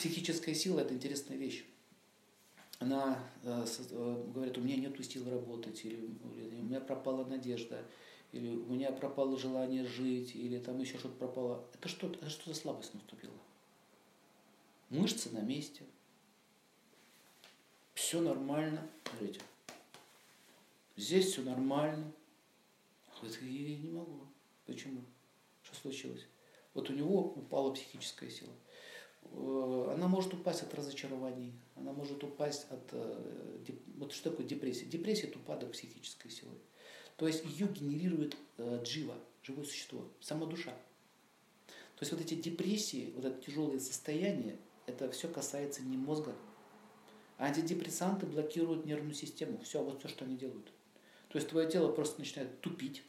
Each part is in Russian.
Психическая сила – это интересная вещь. Она э, э, говорит, у меня нет сил работать, или, у меня пропала надежда, или у меня пропало желание жить, или там еще что-то пропало. Это что, это что за слабость наступила? Мышцы на месте. Все нормально. Смотрите. Здесь все нормально. Говорит, я не могу. Почему? Что случилось? Вот у него упала психическая сила. Э, она может упасть от разочарований, она может упасть от... Э, вот что такое депрессия? Депрессия – это упадок психической силы. То есть ее генерирует э, джива, живое существо, сама душа. То есть вот эти депрессии, вот это тяжелое состояние, это все касается не мозга. Антидепрессанты блокируют нервную систему. Все, вот все, что они делают. То есть твое тело просто начинает тупить.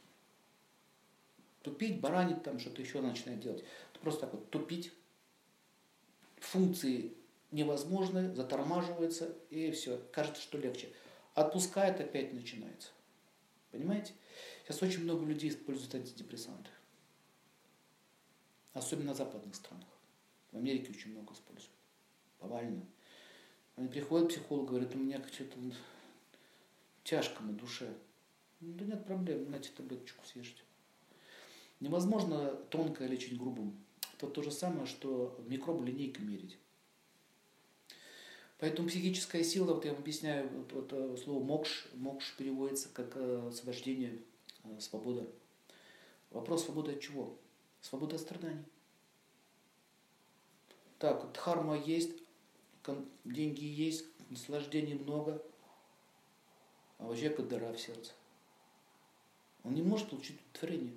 Тупить, баранить, там что-то еще начинает делать. Просто так вот тупить, функции невозможны, затормаживаются, и все, кажется, что легче. Отпускает, опять начинается. Понимаете? Сейчас очень много людей используют антидепрессанты. Особенно в западных странах. В Америке очень много используют. Повально. Они приходят, психолог говорит, у меня что-то тяжко на душе. Да нет проблем, знаете, таблеточку съешьте. Невозможно тонко лечить грубым. Это то же самое, что микробы линейкой мерить. Поэтому психическая сила, вот я вам объясняю, вот, э, слово мокш, мокш переводится как э, освобождение, э, свобода. Вопрос свободы от чего? Свобода от страданий. Так, вот харма есть, деньги есть, наслаждений много, а у человека дыра в сердце. Он не может получить удовлетворение.